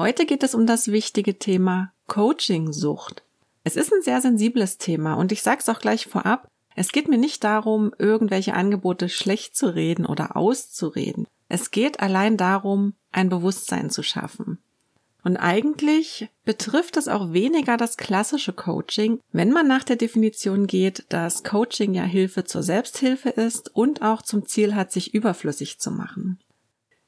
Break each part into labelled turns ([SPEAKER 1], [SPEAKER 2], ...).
[SPEAKER 1] Heute geht es um das wichtige Thema Coaching-Sucht. Es ist ein sehr sensibles Thema und ich sage es auch gleich vorab, es geht mir nicht darum, irgendwelche Angebote schlecht zu reden oder auszureden. Es geht allein darum, ein Bewusstsein zu schaffen. Und eigentlich betrifft es auch weniger das klassische Coaching, wenn man nach der Definition geht, dass Coaching ja Hilfe zur Selbsthilfe ist und auch zum Ziel hat, sich überflüssig zu machen.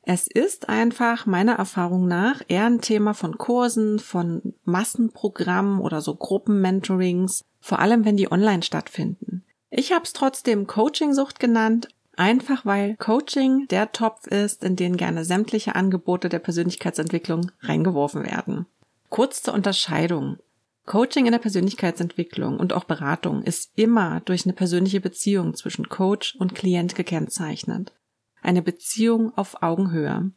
[SPEAKER 1] Es ist einfach meiner Erfahrung nach eher ein Thema von Kursen, von Massenprogrammen oder so Gruppenmentorings, vor allem wenn die online stattfinden. Ich habe es trotzdem Coaching-Sucht genannt, Einfach weil Coaching der Topf ist, in den gerne sämtliche Angebote der Persönlichkeitsentwicklung reingeworfen werden. Kurz zur Unterscheidung. Coaching in der Persönlichkeitsentwicklung und auch Beratung ist immer durch eine persönliche Beziehung zwischen Coach und Klient gekennzeichnet. Eine Beziehung auf Augenhöhe.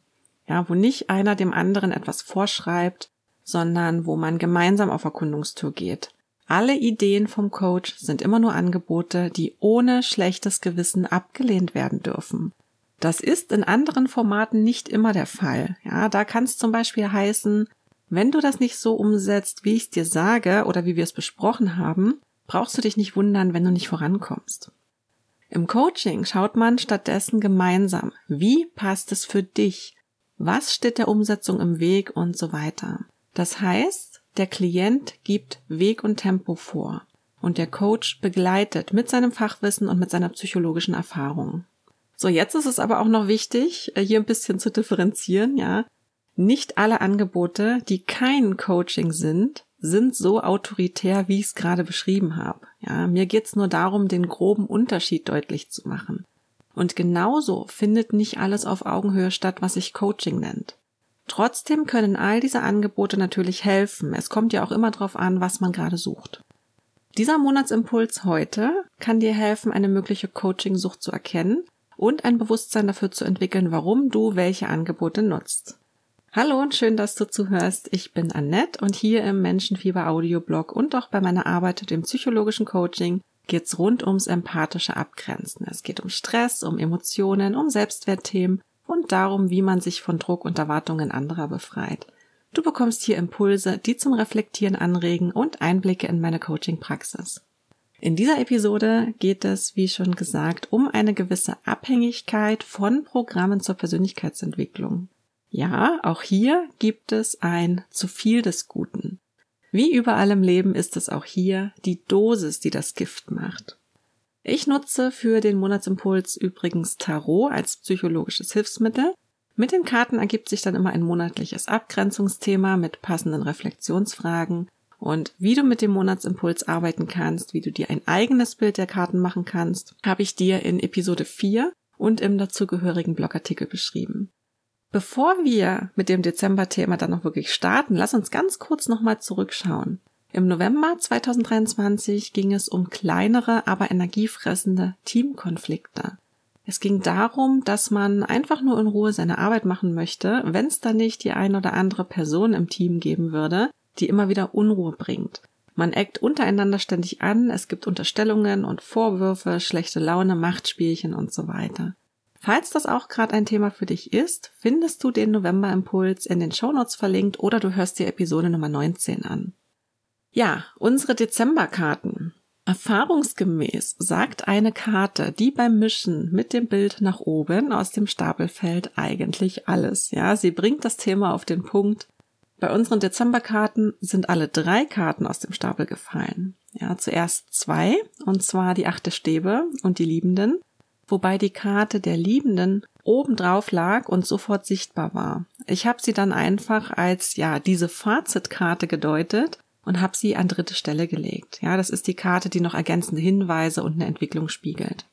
[SPEAKER 1] Ja, wo nicht einer dem anderen etwas vorschreibt, sondern wo man gemeinsam auf Erkundungstour geht. Alle Ideen vom Coach sind immer nur Angebote, die ohne schlechtes Gewissen abgelehnt werden dürfen. Das ist in anderen Formaten nicht immer der Fall. Ja, da kann es zum Beispiel heißen, wenn du das nicht so umsetzt, wie ich es dir sage oder wie wir es besprochen haben, brauchst du dich nicht wundern, wenn du nicht vorankommst. Im Coaching schaut man stattdessen gemeinsam, wie passt es für dich, was steht der Umsetzung im Weg und so weiter. Das heißt, der Klient gibt Weg und Tempo vor und der Coach begleitet mit seinem Fachwissen und mit seiner psychologischen Erfahrung. So, jetzt ist es aber auch noch wichtig, äh, hier ein bisschen zu differenzieren, ja. Nicht alle Angebote, die kein Coaching sind, sind so autoritär, wie ich es gerade beschrieben habe. Ja, mir geht's nur darum, den groben Unterschied deutlich zu machen. Und genauso findet nicht alles auf Augenhöhe statt, was sich Coaching nennt. Trotzdem können all diese Angebote natürlich helfen. Es kommt ja auch immer darauf an, was man gerade sucht. Dieser Monatsimpuls heute kann dir helfen, eine mögliche Coaching-Sucht zu erkennen und ein Bewusstsein dafür zu entwickeln, warum du welche Angebote nutzt. Hallo und schön, dass du zuhörst. Ich bin Annette und hier im Menschenfieber Audioblog und auch bei meiner Arbeit im psychologischen Coaching geht's rund ums empathische Abgrenzen. Es geht um Stress, um Emotionen, um Selbstwertthemen und darum, wie man sich von Druck und Erwartungen anderer befreit. Du bekommst hier Impulse, die zum Reflektieren anregen und Einblicke in meine Coaching-Praxis. In dieser Episode geht es, wie schon gesagt, um eine gewisse Abhängigkeit von Programmen zur Persönlichkeitsentwicklung. Ja, auch hier gibt es ein zu viel des Guten. Wie überall im Leben ist es auch hier die Dosis, die das Gift macht. Ich nutze für den Monatsimpuls übrigens Tarot als psychologisches Hilfsmittel. Mit den Karten ergibt sich dann immer ein monatliches Abgrenzungsthema mit passenden Reflexionsfragen. Und wie du mit dem Monatsimpuls arbeiten kannst, wie du dir ein eigenes Bild der Karten machen kannst, habe ich dir in Episode 4 und im dazugehörigen Blogartikel beschrieben. Bevor wir mit dem Dezember-Thema dann noch wirklich starten, lass uns ganz kurz nochmal zurückschauen. Im November 2023 ging es um kleinere, aber energiefressende Teamkonflikte. Es ging darum, dass man einfach nur in Ruhe seine Arbeit machen möchte, wenn es da nicht die ein oder andere Person im Team geben würde, die immer wieder Unruhe bringt. Man eckt untereinander ständig an, es gibt Unterstellungen und Vorwürfe, schlechte Laune, Machtspielchen und so weiter. Falls das auch gerade ein Thema für dich ist, findest du den November Impuls in den Shownotes verlinkt oder du hörst dir Episode Nummer 19 an. Ja, unsere Dezemberkarten. Erfahrungsgemäß sagt eine Karte, die beim Mischen mit dem Bild nach oben aus dem Stapel fällt, eigentlich alles. Ja, sie bringt das Thema auf den Punkt. Bei unseren Dezemberkarten sind alle drei Karten aus dem Stapel gefallen. Ja, zuerst zwei, und zwar die achte Stäbe und die Liebenden, wobei die Karte der Liebenden obendrauf lag und sofort sichtbar war. Ich habe sie dann einfach als ja diese Fazitkarte gedeutet und habe sie an dritte Stelle gelegt. Ja, das ist die Karte, die noch ergänzende Hinweise und eine Entwicklung spiegelt.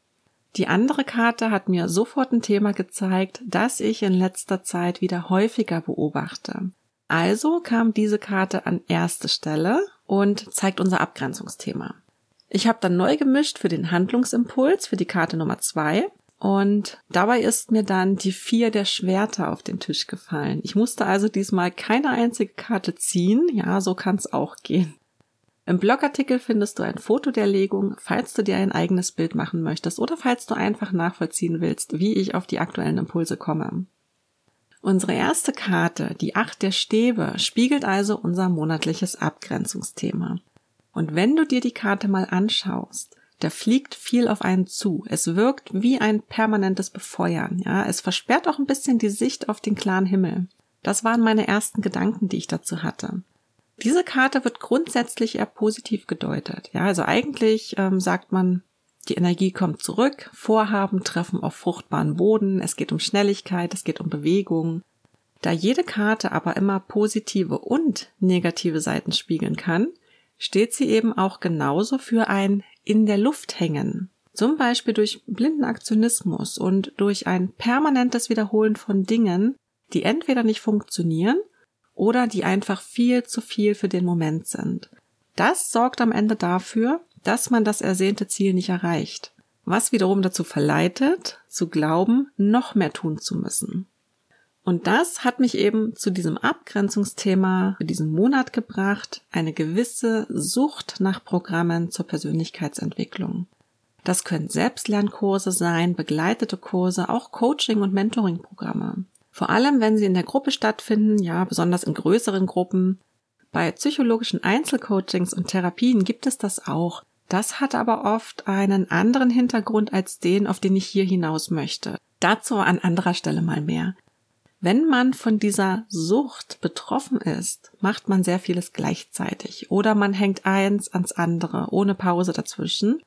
[SPEAKER 1] Die andere Karte hat mir sofort ein Thema gezeigt, das ich in letzter Zeit wieder häufiger beobachte. Also kam diese Karte an erste Stelle und zeigt unser Abgrenzungsthema. Ich habe dann neu gemischt für den Handlungsimpuls für die Karte Nummer zwei und dabei ist mir dann die vier der Schwerter auf den Tisch gefallen. Ich musste also diesmal keine einzige Karte ziehen. Ja, so kann es auch gehen. Im Blogartikel findest du ein Foto der Legung, falls du dir ein eigenes Bild machen möchtest oder falls du einfach nachvollziehen willst, wie ich auf die aktuellen Impulse komme. Unsere erste Karte, die Acht der Stäbe, spiegelt also unser monatliches Abgrenzungsthema. Und wenn du dir die Karte mal anschaust, da fliegt viel auf einen zu. Es wirkt wie ein permanentes Befeuern, ja. Es versperrt auch ein bisschen die Sicht auf den klaren Himmel. Das waren meine ersten Gedanken, die ich dazu hatte. Diese Karte wird grundsätzlich eher positiv gedeutet. Ja, also eigentlich ähm, sagt man, die Energie kommt zurück, Vorhaben treffen auf fruchtbaren Boden, es geht um Schnelligkeit, es geht um Bewegung. Da jede Karte aber immer positive und negative Seiten spiegeln kann, steht sie eben auch genauso für ein in der Luft hängen. Zum Beispiel durch blinden Aktionismus und durch ein permanentes Wiederholen von Dingen, die entweder nicht funktionieren oder die einfach viel zu viel für den Moment sind. Das sorgt am Ende dafür, dass man das ersehnte Ziel nicht erreicht, was wiederum dazu verleitet, zu glauben, noch mehr tun zu müssen. Und das hat mich eben zu diesem Abgrenzungsthema für diesen Monat gebracht, eine gewisse Sucht nach Programmen zur Persönlichkeitsentwicklung. Das können Selbstlernkurse sein, begleitete Kurse, auch Coaching- und Mentoring-Programme. Vor allem, wenn sie in der Gruppe stattfinden, ja, besonders in größeren Gruppen. Bei psychologischen Einzelcoachings und Therapien gibt es das auch. Das hat aber oft einen anderen Hintergrund als den, auf den ich hier hinaus möchte. Dazu an anderer Stelle mal mehr. Wenn man von dieser Sucht betroffen ist, macht man sehr vieles gleichzeitig oder man hängt eins ans andere ohne Pause dazwischen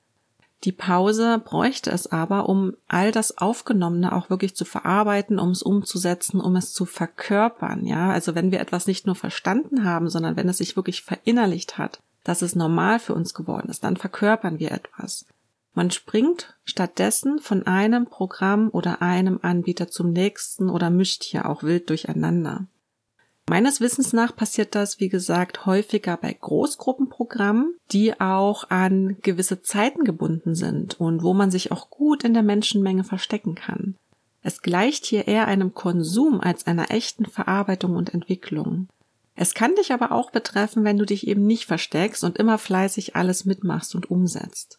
[SPEAKER 1] die Pause bräuchte es aber, um all das Aufgenommene auch wirklich zu verarbeiten, um es umzusetzen, um es zu verkörpern, ja. Also wenn wir etwas nicht nur verstanden haben, sondern wenn es sich wirklich verinnerlicht hat, dass es normal für uns geworden ist, dann verkörpern wir etwas. Man springt stattdessen von einem Programm oder einem Anbieter zum nächsten oder mischt hier auch wild durcheinander. Meines Wissens nach passiert das, wie gesagt, häufiger bei Großgruppenprogrammen, die auch an gewisse Zeiten gebunden sind und wo man sich auch gut in der Menschenmenge verstecken kann. Es gleicht hier eher einem Konsum als einer echten Verarbeitung und Entwicklung. Es kann dich aber auch betreffen, wenn du dich eben nicht versteckst und immer fleißig alles mitmachst und umsetzt.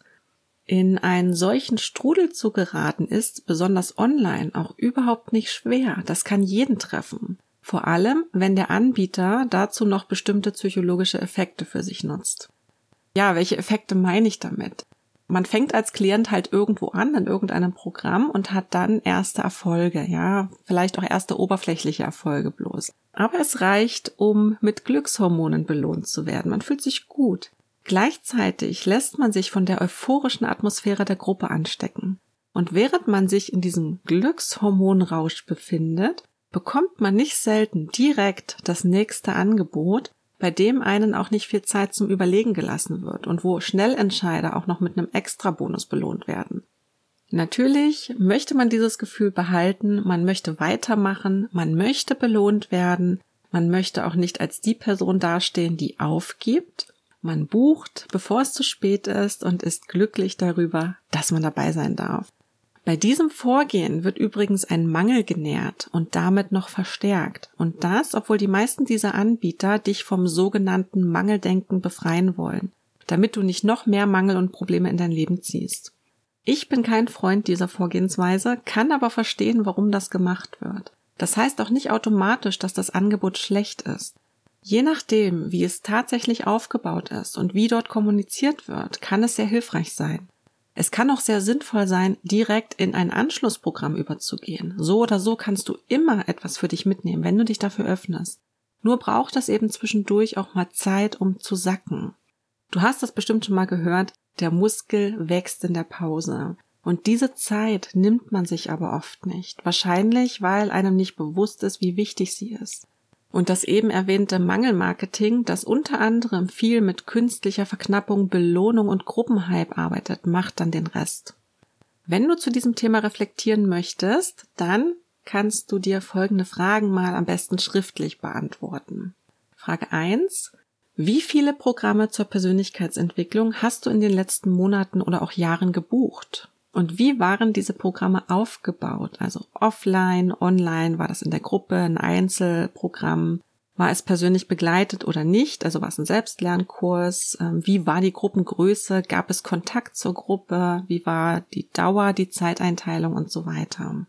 [SPEAKER 1] In einen solchen Strudel zu geraten ist, besonders online, auch überhaupt nicht schwer. Das kann jeden treffen. Vor allem, wenn der Anbieter dazu noch bestimmte psychologische Effekte für sich nutzt. Ja, welche Effekte meine ich damit? Man fängt als Klient halt irgendwo an in irgendeinem Programm und hat dann erste Erfolge, ja, vielleicht auch erste oberflächliche Erfolge bloß. Aber es reicht, um mit Glückshormonen belohnt zu werden. Man fühlt sich gut. Gleichzeitig lässt man sich von der euphorischen Atmosphäre der Gruppe anstecken. Und während man sich in diesem Glückshormonrausch befindet, bekommt man nicht selten direkt das nächste Angebot, bei dem einen auch nicht viel Zeit zum Überlegen gelassen wird und wo Schnellentscheider auch noch mit einem Extrabonus belohnt werden. Natürlich möchte man dieses Gefühl behalten, man möchte weitermachen, man möchte belohnt werden, man möchte auch nicht als die Person dastehen, die aufgibt, man bucht, bevor es zu spät ist und ist glücklich darüber, dass man dabei sein darf. Bei diesem Vorgehen wird übrigens ein Mangel genährt und damit noch verstärkt. Und das, obwohl die meisten dieser Anbieter dich vom sogenannten Mangeldenken befreien wollen, damit du nicht noch mehr Mangel und Probleme in dein Leben ziehst. Ich bin kein Freund dieser Vorgehensweise, kann aber verstehen, warum das gemacht wird. Das heißt auch nicht automatisch, dass das Angebot schlecht ist. Je nachdem, wie es tatsächlich aufgebaut ist und wie dort kommuniziert wird, kann es sehr hilfreich sein. Es kann auch sehr sinnvoll sein, direkt in ein Anschlussprogramm überzugehen. So oder so kannst du immer etwas für dich mitnehmen, wenn du dich dafür öffnest. Nur braucht das eben zwischendurch auch mal Zeit, um zu sacken. Du hast das bestimmt schon mal gehört, der Muskel wächst in der Pause. Und diese Zeit nimmt man sich aber oft nicht. Wahrscheinlich, weil einem nicht bewusst ist, wie wichtig sie ist. Und das eben erwähnte Mangelmarketing, das unter anderem viel mit künstlicher Verknappung, Belohnung und Gruppenhype arbeitet, macht dann den Rest. Wenn du zu diesem Thema reflektieren möchtest, dann kannst du dir folgende Fragen mal am besten schriftlich beantworten. Frage eins: Wie viele Programme zur Persönlichkeitsentwicklung hast du in den letzten Monaten oder auch Jahren gebucht? Und wie waren diese Programme aufgebaut? Also offline, online, war das in der Gruppe, ein Einzelprogramm? War es persönlich begleitet oder nicht? Also war es ein Selbstlernkurs? Ähm, wie war die Gruppengröße? Gab es Kontakt zur Gruppe? Wie war die Dauer, die Zeiteinteilung und so weiter?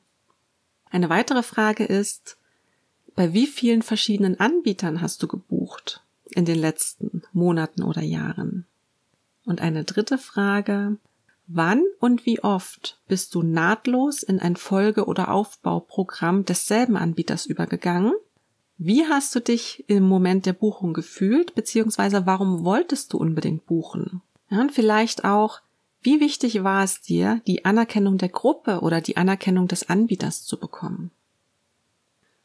[SPEAKER 1] Eine weitere Frage ist, Bei wie vielen verschiedenen Anbietern hast du gebucht in den letzten Monaten oder Jahren? Und eine dritte Frage, wann und wie oft bist du nahtlos in ein Folge- oder Aufbauprogramm desselben Anbieters übergegangen? Wie hast du dich im Moment der Buchung gefühlt, beziehungsweise warum wolltest du unbedingt buchen? Und vielleicht auch, wie wichtig war es dir, die Anerkennung der Gruppe oder die Anerkennung des Anbieters zu bekommen?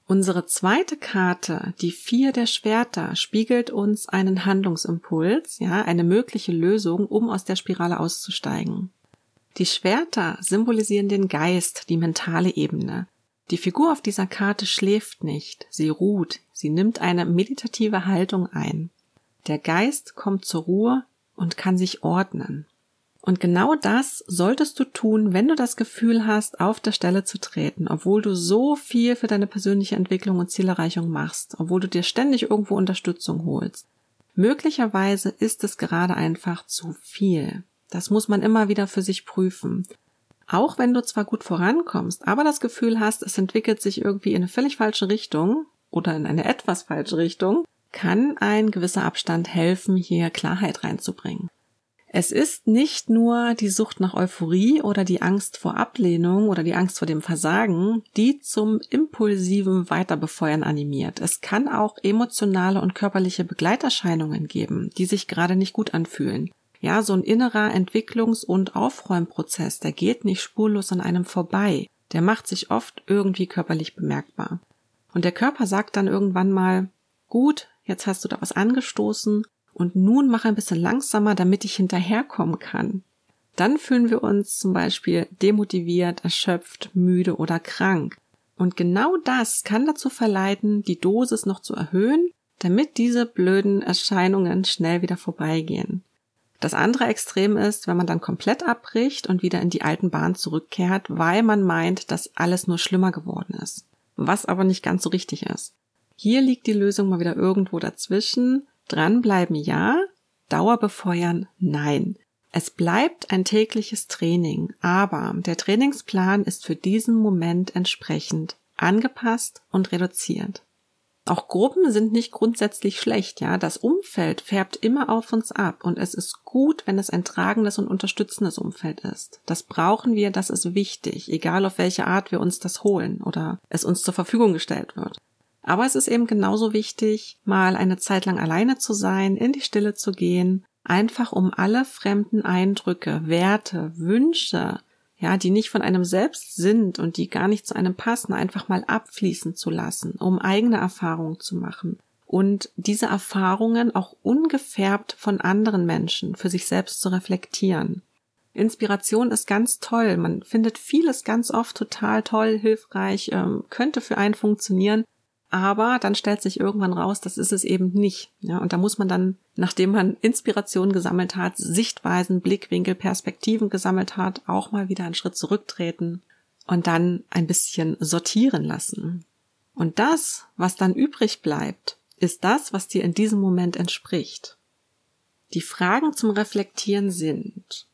[SPEAKER 1] Unsere zweite Karte, die vier der Schwerter, spiegelt uns einen Handlungsimpuls, ja, eine mögliche Lösung, um aus der Spirale auszusteigen. Die Schwerter symbolisieren den Geist, die mentale Ebene. Die Figur auf dieser Karte schläft nicht, sie ruht, sie nimmt eine meditative Haltung ein. Der Geist kommt zur Ruhe und kann sich ordnen. Und genau das solltest du tun, wenn du das Gefühl hast, auf der Stelle zu treten, obwohl du so viel für deine persönliche Entwicklung und Zielerreichung machst, obwohl du dir ständig irgendwo Unterstützung holst. Möglicherweise ist es gerade einfach zu viel. Das muss man immer wieder für sich prüfen. Auch wenn du zwar gut vorankommst, aber das Gefühl hast, es entwickelt sich irgendwie in eine völlig falsche Richtung oder in eine etwas falsche Richtung, kann ein gewisser Abstand helfen, hier Klarheit reinzubringen. Es ist nicht nur die Sucht nach Euphorie oder die Angst vor Ablehnung oder die Angst vor dem Versagen, die zum impulsiven Weiterbefeuern animiert. Es kann auch emotionale und körperliche Begleiterscheinungen geben, die sich gerade nicht gut anfühlen. Ja, so ein innerer Entwicklungs- und Aufräumprozess, der geht nicht spurlos an einem vorbei. Der macht sich oft irgendwie körperlich bemerkbar. Und der Körper sagt dann irgendwann mal, gut, jetzt hast du da was angestoßen, und nun mach ein bisschen langsamer, damit ich hinterherkommen kann. Dann fühlen wir uns zum Beispiel demotiviert, erschöpft, müde oder krank. Und genau das kann dazu verleiten, die Dosis noch zu erhöhen, damit diese blöden Erscheinungen schnell wieder vorbeigehen. Das andere Extrem ist, wenn man dann komplett abbricht und wieder in die alten Bahnen zurückkehrt, weil man meint, dass alles nur schlimmer geworden ist. Was aber nicht ganz so richtig ist. Hier liegt die Lösung mal wieder irgendwo dazwischen Dranbleiben ja, Dauer befeuern nein. Es bleibt ein tägliches Training, aber der Trainingsplan ist für diesen Moment entsprechend angepasst und reduziert. Auch Gruppen sind nicht grundsätzlich schlecht, ja. Das Umfeld färbt immer auf uns ab und es ist gut, wenn es ein tragendes und unterstützendes Umfeld ist. Das brauchen wir, das ist wichtig, egal auf welche Art wir uns das holen oder es uns zur Verfügung gestellt wird. Aber es ist eben genauso wichtig, mal eine Zeit lang alleine zu sein, in die Stille zu gehen, einfach um alle fremden Eindrücke, Werte, Wünsche, ja, die nicht von einem selbst sind und die gar nicht zu einem passen, einfach mal abfließen zu lassen, um eigene Erfahrungen zu machen und diese Erfahrungen auch ungefärbt von anderen Menschen für sich selbst zu reflektieren. Inspiration ist ganz toll. Man findet vieles ganz oft total toll, hilfreich, ähm, könnte für einen funktionieren aber dann stellt sich irgendwann raus, das ist es eben nicht. Ja, und da muss man dann, nachdem man Inspiration gesammelt hat, Sichtweisen, Blickwinkel, Perspektiven gesammelt hat, auch mal wieder einen Schritt zurücktreten und dann ein bisschen sortieren lassen. Und das, was dann übrig bleibt, ist das, was dir in diesem Moment entspricht. Die Fragen zum Reflektieren sind,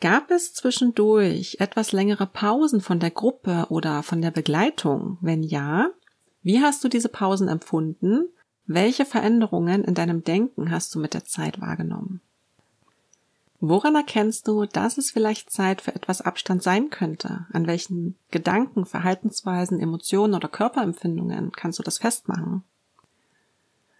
[SPEAKER 1] Gab es zwischendurch etwas längere Pausen von der Gruppe oder von der Begleitung? Wenn ja, wie hast du diese Pausen empfunden? Welche Veränderungen in deinem Denken hast du mit der Zeit wahrgenommen? Woran erkennst du, dass es vielleicht Zeit für etwas Abstand sein könnte? An welchen Gedanken, Verhaltensweisen, Emotionen oder Körperempfindungen kannst du das festmachen?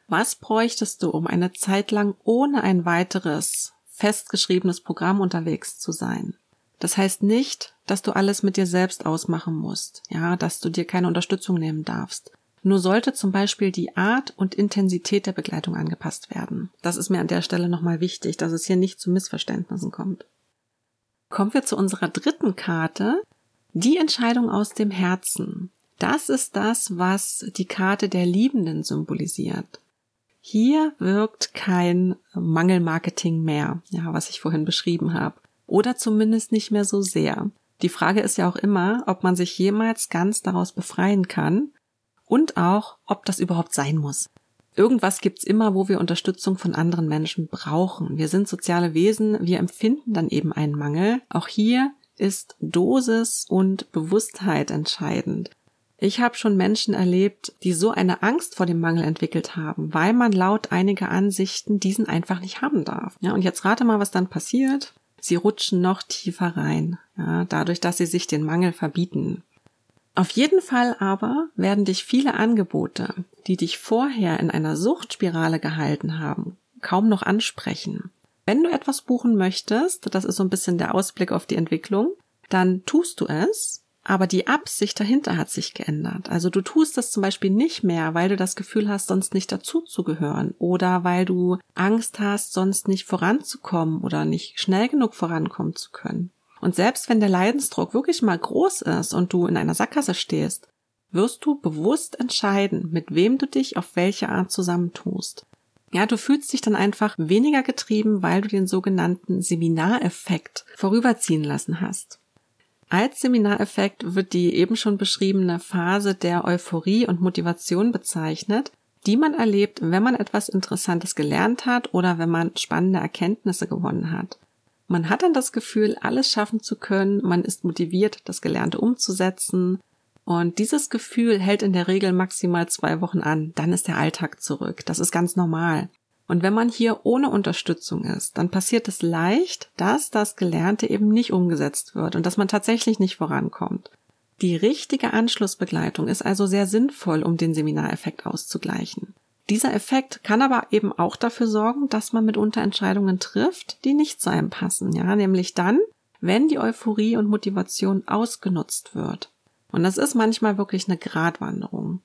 [SPEAKER 1] Was bräuchtest du, um eine Zeit lang ohne ein weiteres festgeschriebenes Programm unterwegs zu sein? Das heißt nicht, dass du alles mit dir selbst ausmachen musst, ja, dass du dir keine Unterstützung nehmen darfst. Nur sollte zum Beispiel die Art und Intensität der Begleitung angepasst werden. Das ist mir an der Stelle nochmal wichtig, dass es hier nicht zu Missverständnissen kommt. Kommen wir zu unserer dritten Karte, die Entscheidung aus dem Herzen. Das ist das, was die Karte der Liebenden symbolisiert. Hier wirkt kein Mangelmarketing mehr, ja, was ich vorhin beschrieben habe oder zumindest nicht mehr so sehr. Die Frage ist ja auch immer, ob man sich jemals ganz daraus befreien kann und auch, ob das überhaupt sein muss. Irgendwas gibt's immer, wo wir Unterstützung von anderen Menschen brauchen. Wir sind soziale Wesen, wir empfinden dann eben einen Mangel. Auch hier ist Dosis und Bewusstheit entscheidend. Ich habe schon Menschen erlebt, die so eine Angst vor dem Mangel entwickelt haben, weil man laut einiger Ansichten diesen einfach nicht haben darf. Ja, und jetzt rate mal, was dann passiert. Sie rutschen noch tiefer rein, ja, dadurch, dass sie sich den Mangel verbieten. Auf jeden Fall aber werden dich viele Angebote, die dich vorher in einer Suchtspirale gehalten haben, kaum noch ansprechen. Wenn du etwas buchen möchtest, das ist so ein bisschen der Ausblick auf die Entwicklung, dann tust du es, aber die Absicht dahinter hat sich geändert. Also du tust das zum Beispiel nicht mehr, weil du das Gefühl hast, sonst nicht dazuzugehören oder weil du Angst hast, sonst nicht voranzukommen oder nicht schnell genug vorankommen zu können. Und selbst wenn der Leidensdruck wirklich mal groß ist und du in einer Sackgasse stehst, wirst du bewusst entscheiden, mit wem du dich auf welche Art zusammentust. Ja, du fühlst dich dann einfach weniger getrieben, weil du den sogenannten Seminareffekt vorüberziehen lassen hast. Als Seminareffekt wird die eben schon beschriebene Phase der Euphorie und Motivation bezeichnet, die man erlebt, wenn man etwas Interessantes gelernt hat oder wenn man spannende Erkenntnisse gewonnen hat. Man hat dann das Gefühl, alles schaffen zu können, man ist motiviert, das Gelernte umzusetzen, und dieses Gefühl hält in der Regel maximal zwei Wochen an, dann ist der Alltag zurück. Das ist ganz normal. Und wenn man hier ohne Unterstützung ist, dann passiert es leicht, dass das Gelernte eben nicht umgesetzt wird und dass man tatsächlich nicht vorankommt. Die richtige Anschlussbegleitung ist also sehr sinnvoll, um den Seminareffekt auszugleichen. Dieser Effekt kann aber eben auch dafür sorgen, dass man mitunter Entscheidungen trifft, die nicht zu einem passen, ja, nämlich dann, wenn die Euphorie und Motivation ausgenutzt wird. Und das ist manchmal wirklich eine Gratwanderung.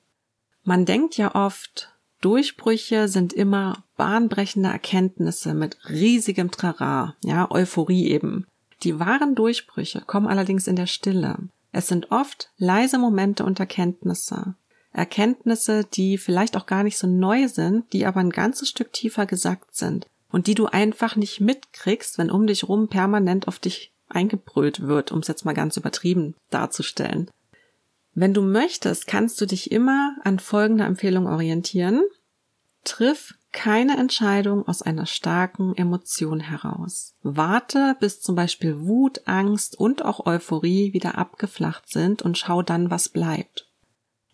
[SPEAKER 1] Man denkt ja oft, Durchbrüche sind immer bahnbrechende Erkenntnisse mit riesigem Trara, ja, Euphorie eben. Die wahren Durchbrüche kommen allerdings in der Stille. Es sind oft leise Momente und Erkenntnisse. Erkenntnisse, die vielleicht auch gar nicht so neu sind, die aber ein ganzes Stück tiefer gesagt sind und die du einfach nicht mitkriegst, wenn um dich rum permanent auf dich eingebrüllt wird, um es jetzt mal ganz übertrieben darzustellen. Wenn du möchtest, kannst du dich immer an folgender Empfehlung orientieren. Triff keine Entscheidung aus einer starken Emotion heraus. Warte, bis zum Beispiel Wut, Angst und auch Euphorie wieder abgeflacht sind und schau dann, was bleibt.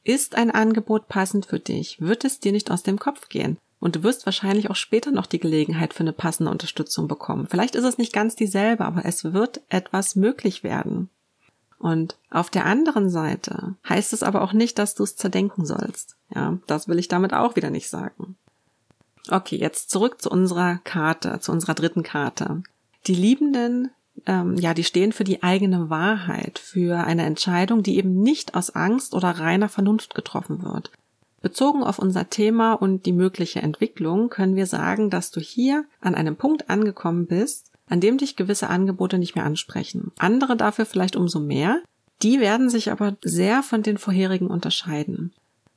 [SPEAKER 1] Ist ein Angebot passend für dich, wird es dir nicht aus dem Kopf gehen. Und du wirst wahrscheinlich auch später noch die Gelegenheit für eine passende Unterstützung bekommen. Vielleicht ist es nicht ganz dieselbe, aber es wird etwas möglich werden. Und auf der anderen Seite heißt es aber auch nicht, dass du es zerdenken sollst. Ja, das will ich damit auch wieder nicht sagen. Okay, jetzt zurück zu unserer Karte, zu unserer dritten Karte. Die Liebenden, ähm, ja, die stehen für die eigene Wahrheit, für eine Entscheidung, die eben nicht aus Angst oder reiner Vernunft getroffen wird. Bezogen auf unser Thema und die mögliche Entwicklung können wir sagen, dass du hier an einem Punkt angekommen bist, an dem dich gewisse Angebote nicht mehr ansprechen. Andere dafür vielleicht umso mehr. Die werden sich aber sehr von den vorherigen unterscheiden.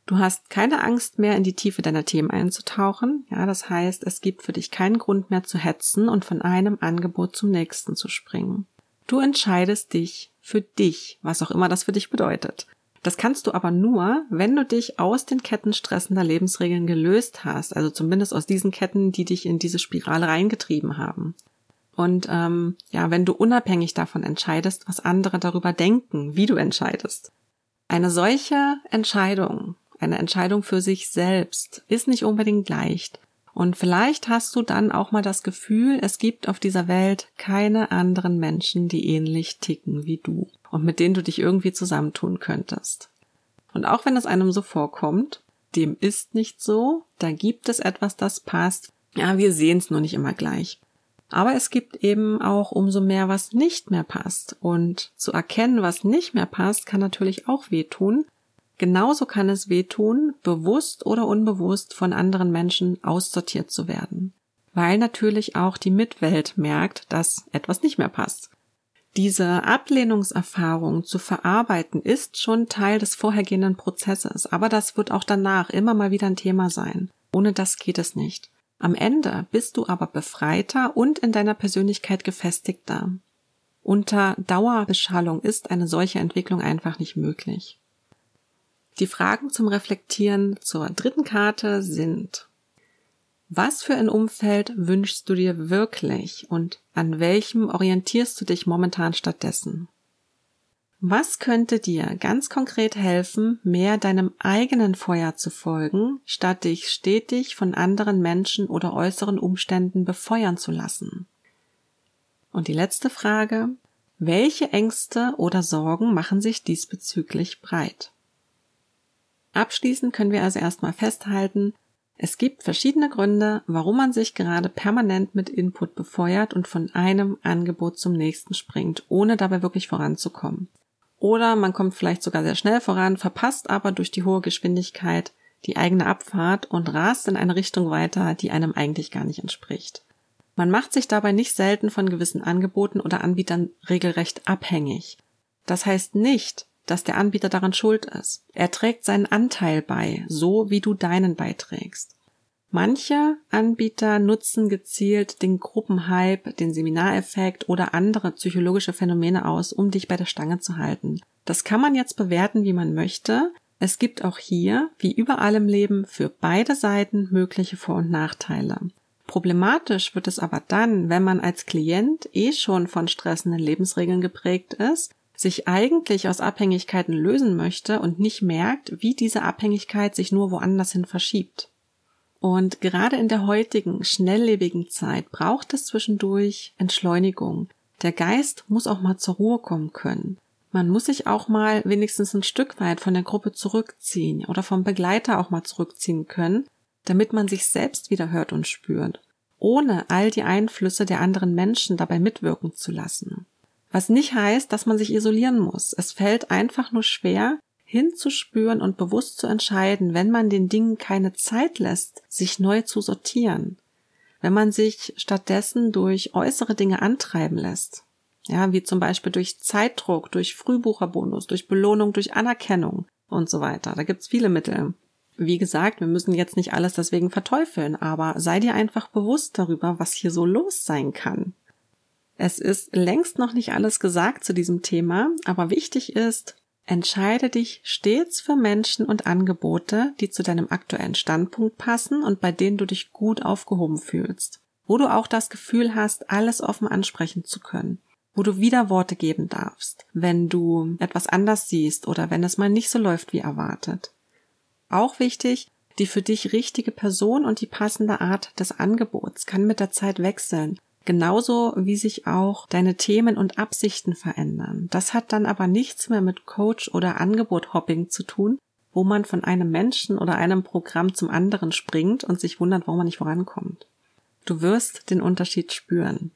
[SPEAKER 1] Du hast keine Angst mehr in die Tiefe deiner Themen einzutauchen. Ja, das heißt, es gibt für dich keinen Grund mehr zu hetzen und von einem Angebot zum nächsten zu springen. Du entscheidest dich für dich, was auch immer das für dich bedeutet. Das kannst du aber nur, wenn du dich aus den Ketten stressender Lebensregeln gelöst hast, also zumindest aus diesen Ketten, die dich in diese Spirale reingetrieben haben. Und ähm, ja, wenn du unabhängig davon entscheidest, was andere darüber denken, wie du entscheidest. Eine solche Entscheidung, eine Entscheidung für sich selbst, ist nicht unbedingt leicht. Und vielleicht hast du dann auch mal das Gefühl, es gibt auf dieser Welt keine anderen Menschen, die ähnlich ticken wie du und mit denen du dich irgendwie zusammentun könntest. Und auch wenn es einem so vorkommt, dem ist nicht so, da gibt es etwas, das passt. Ja, wir sehen es nur nicht immer gleich. Aber es gibt eben auch umso mehr, was nicht mehr passt. Und zu erkennen, was nicht mehr passt, kann natürlich auch wehtun. Genauso kann es wehtun, bewusst oder unbewusst von anderen Menschen aussortiert zu werden. Weil natürlich auch die Mitwelt merkt, dass etwas nicht mehr passt. Diese Ablehnungserfahrung zu verarbeiten ist schon Teil des vorhergehenden Prozesses, aber das wird auch danach immer mal wieder ein Thema sein. Ohne das geht es nicht. Am Ende bist du aber befreiter und in deiner Persönlichkeit gefestigter. Unter Dauerbeschallung ist eine solche Entwicklung einfach nicht möglich. Die Fragen zum Reflektieren zur dritten Karte sind, was für ein Umfeld wünschst du dir wirklich und an welchem orientierst du dich momentan stattdessen? Was könnte dir ganz konkret helfen, mehr deinem eigenen Feuer zu folgen, statt dich stetig von anderen Menschen oder äußeren Umständen befeuern zu lassen? Und die letzte Frage, welche Ängste oder Sorgen machen sich diesbezüglich breit? Abschließend können wir also erstmal festhalten, es gibt verschiedene Gründe, warum man sich gerade permanent mit Input befeuert und von einem Angebot zum nächsten springt, ohne dabei wirklich voranzukommen. Oder man kommt vielleicht sogar sehr schnell voran, verpasst aber durch die hohe Geschwindigkeit die eigene Abfahrt und rast in eine Richtung weiter, die einem eigentlich gar nicht entspricht. Man macht sich dabei nicht selten von gewissen Angeboten oder Anbietern regelrecht abhängig. Das heißt nicht, dass der Anbieter daran schuld ist. Er trägt seinen Anteil bei, so wie du deinen beiträgst. Manche Anbieter nutzen gezielt den Gruppenhype, den Seminareffekt oder andere psychologische Phänomene aus, um dich bei der Stange zu halten. Das kann man jetzt bewerten, wie man möchte. Es gibt auch hier, wie überall im Leben, für beide Seiten mögliche Vor- und Nachteile. Problematisch wird es aber dann, wenn man als Klient eh schon von stressenden Lebensregeln geprägt ist sich eigentlich aus Abhängigkeiten lösen möchte und nicht merkt, wie diese Abhängigkeit sich nur woanders hin verschiebt. Und gerade in der heutigen, schnelllebigen Zeit braucht es zwischendurch Entschleunigung. Der Geist muss auch mal zur Ruhe kommen können. Man muss sich auch mal wenigstens ein Stück weit von der Gruppe zurückziehen oder vom Begleiter auch mal zurückziehen können, damit man sich selbst wieder hört und spürt, ohne all die Einflüsse der anderen Menschen dabei mitwirken zu lassen. Was nicht heißt, dass man sich isolieren muss. Es fällt einfach nur schwer, hinzuspüren und bewusst zu entscheiden, wenn man den Dingen keine Zeit lässt, sich neu zu sortieren. Wenn man sich stattdessen durch äußere Dinge antreiben lässt. Ja, wie zum Beispiel durch Zeitdruck, durch Frühbucherbonus, durch Belohnung, durch Anerkennung und so weiter. Da gibt's viele Mittel. Wie gesagt, wir müssen jetzt nicht alles deswegen verteufeln, aber sei dir einfach bewusst darüber, was hier so los sein kann. Es ist längst noch nicht alles gesagt zu diesem Thema, aber wichtig ist, entscheide dich stets für Menschen und Angebote, die zu deinem aktuellen Standpunkt passen und bei denen du dich gut aufgehoben fühlst, wo du auch das Gefühl hast, alles offen ansprechen zu können, wo du wieder Worte geben darfst, wenn du etwas anders siehst oder wenn es mal nicht so läuft wie erwartet. Auch wichtig, die für dich richtige Person und die passende Art des Angebots kann mit der Zeit wechseln Genauso wie sich auch deine Themen und Absichten verändern. Das hat dann aber nichts mehr mit Coach oder Angebot-Hopping zu tun, wo man von einem Menschen oder einem Programm zum anderen springt und sich wundert, warum man nicht vorankommt. Du wirst den Unterschied spüren.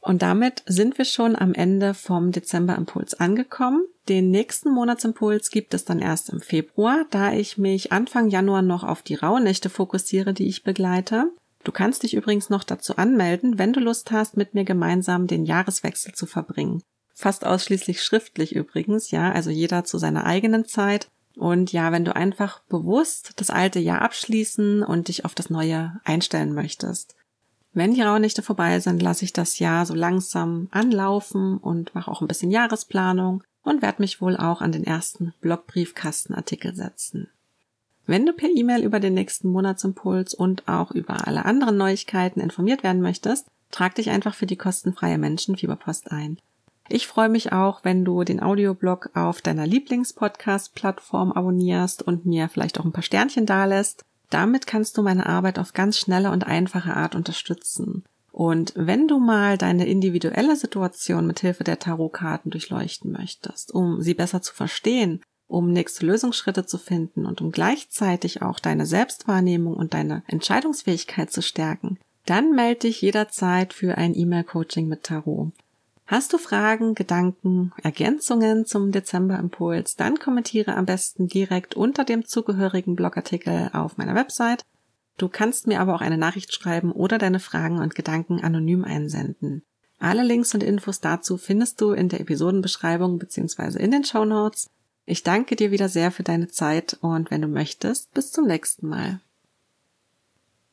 [SPEAKER 1] Und damit sind wir schon am Ende vom Dezember-Impuls angekommen. Den nächsten Monatsimpuls gibt es dann erst im Februar, da ich mich Anfang Januar noch auf die Rauhnächte fokussiere, die ich begleite. Du kannst dich übrigens noch dazu anmelden, wenn du Lust hast, mit mir gemeinsam den Jahreswechsel zu verbringen. Fast ausschließlich schriftlich übrigens, ja, also jeder zu seiner eigenen Zeit. Und ja, wenn du einfach bewusst das alte Jahr abschließen und dich auf das neue einstellen möchtest. Wenn die Rauhnächte vorbei sind, lasse ich das Jahr so langsam anlaufen und mache auch ein bisschen Jahresplanung und werde mich wohl auch an den ersten Blogbriefkastenartikel setzen. Wenn du per E-Mail über den nächsten Monatsimpuls und auch über alle anderen Neuigkeiten informiert werden möchtest, trag dich einfach für die kostenfreie Menschenfieberpost ein. Ich freue mich auch, wenn du den Audioblog auf deiner Lieblingspodcast-Plattform abonnierst und mir vielleicht auch ein paar Sternchen dalässt. Damit kannst du meine Arbeit auf ganz schnelle und einfache Art unterstützen. Und wenn du mal deine individuelle Situation mit Hilfe der Tarotkarten durchleuchten möchtest, um sie besser zu verstehen um nächste Lösungsschritte zu finden und um gleichzeitig auch deine Selbstwahrnehmung und deine Entscheidungsfähigkeit zu stärken, dann melde dich jederzeit für ein E-Mail-Coaching mit Tarot. Hast du Fragen, Gedanken, Ergänzungen zum Dezember-Impuls, dann kommentiere am besten direkt unter dem zugehörigen Blogartikel auf meiner Website. Du kannst mir aber auch eine Nachricht schreiben oder deine Fragen und Gedanken anonym einsenden. Alle Links und Infos dazu findest du in der Episodenbeschreibung bzw. in den Show Notes. Ich danke dir wieder sehr für deine Zeit und wenn du möchtest, bis zum nächsten Mal.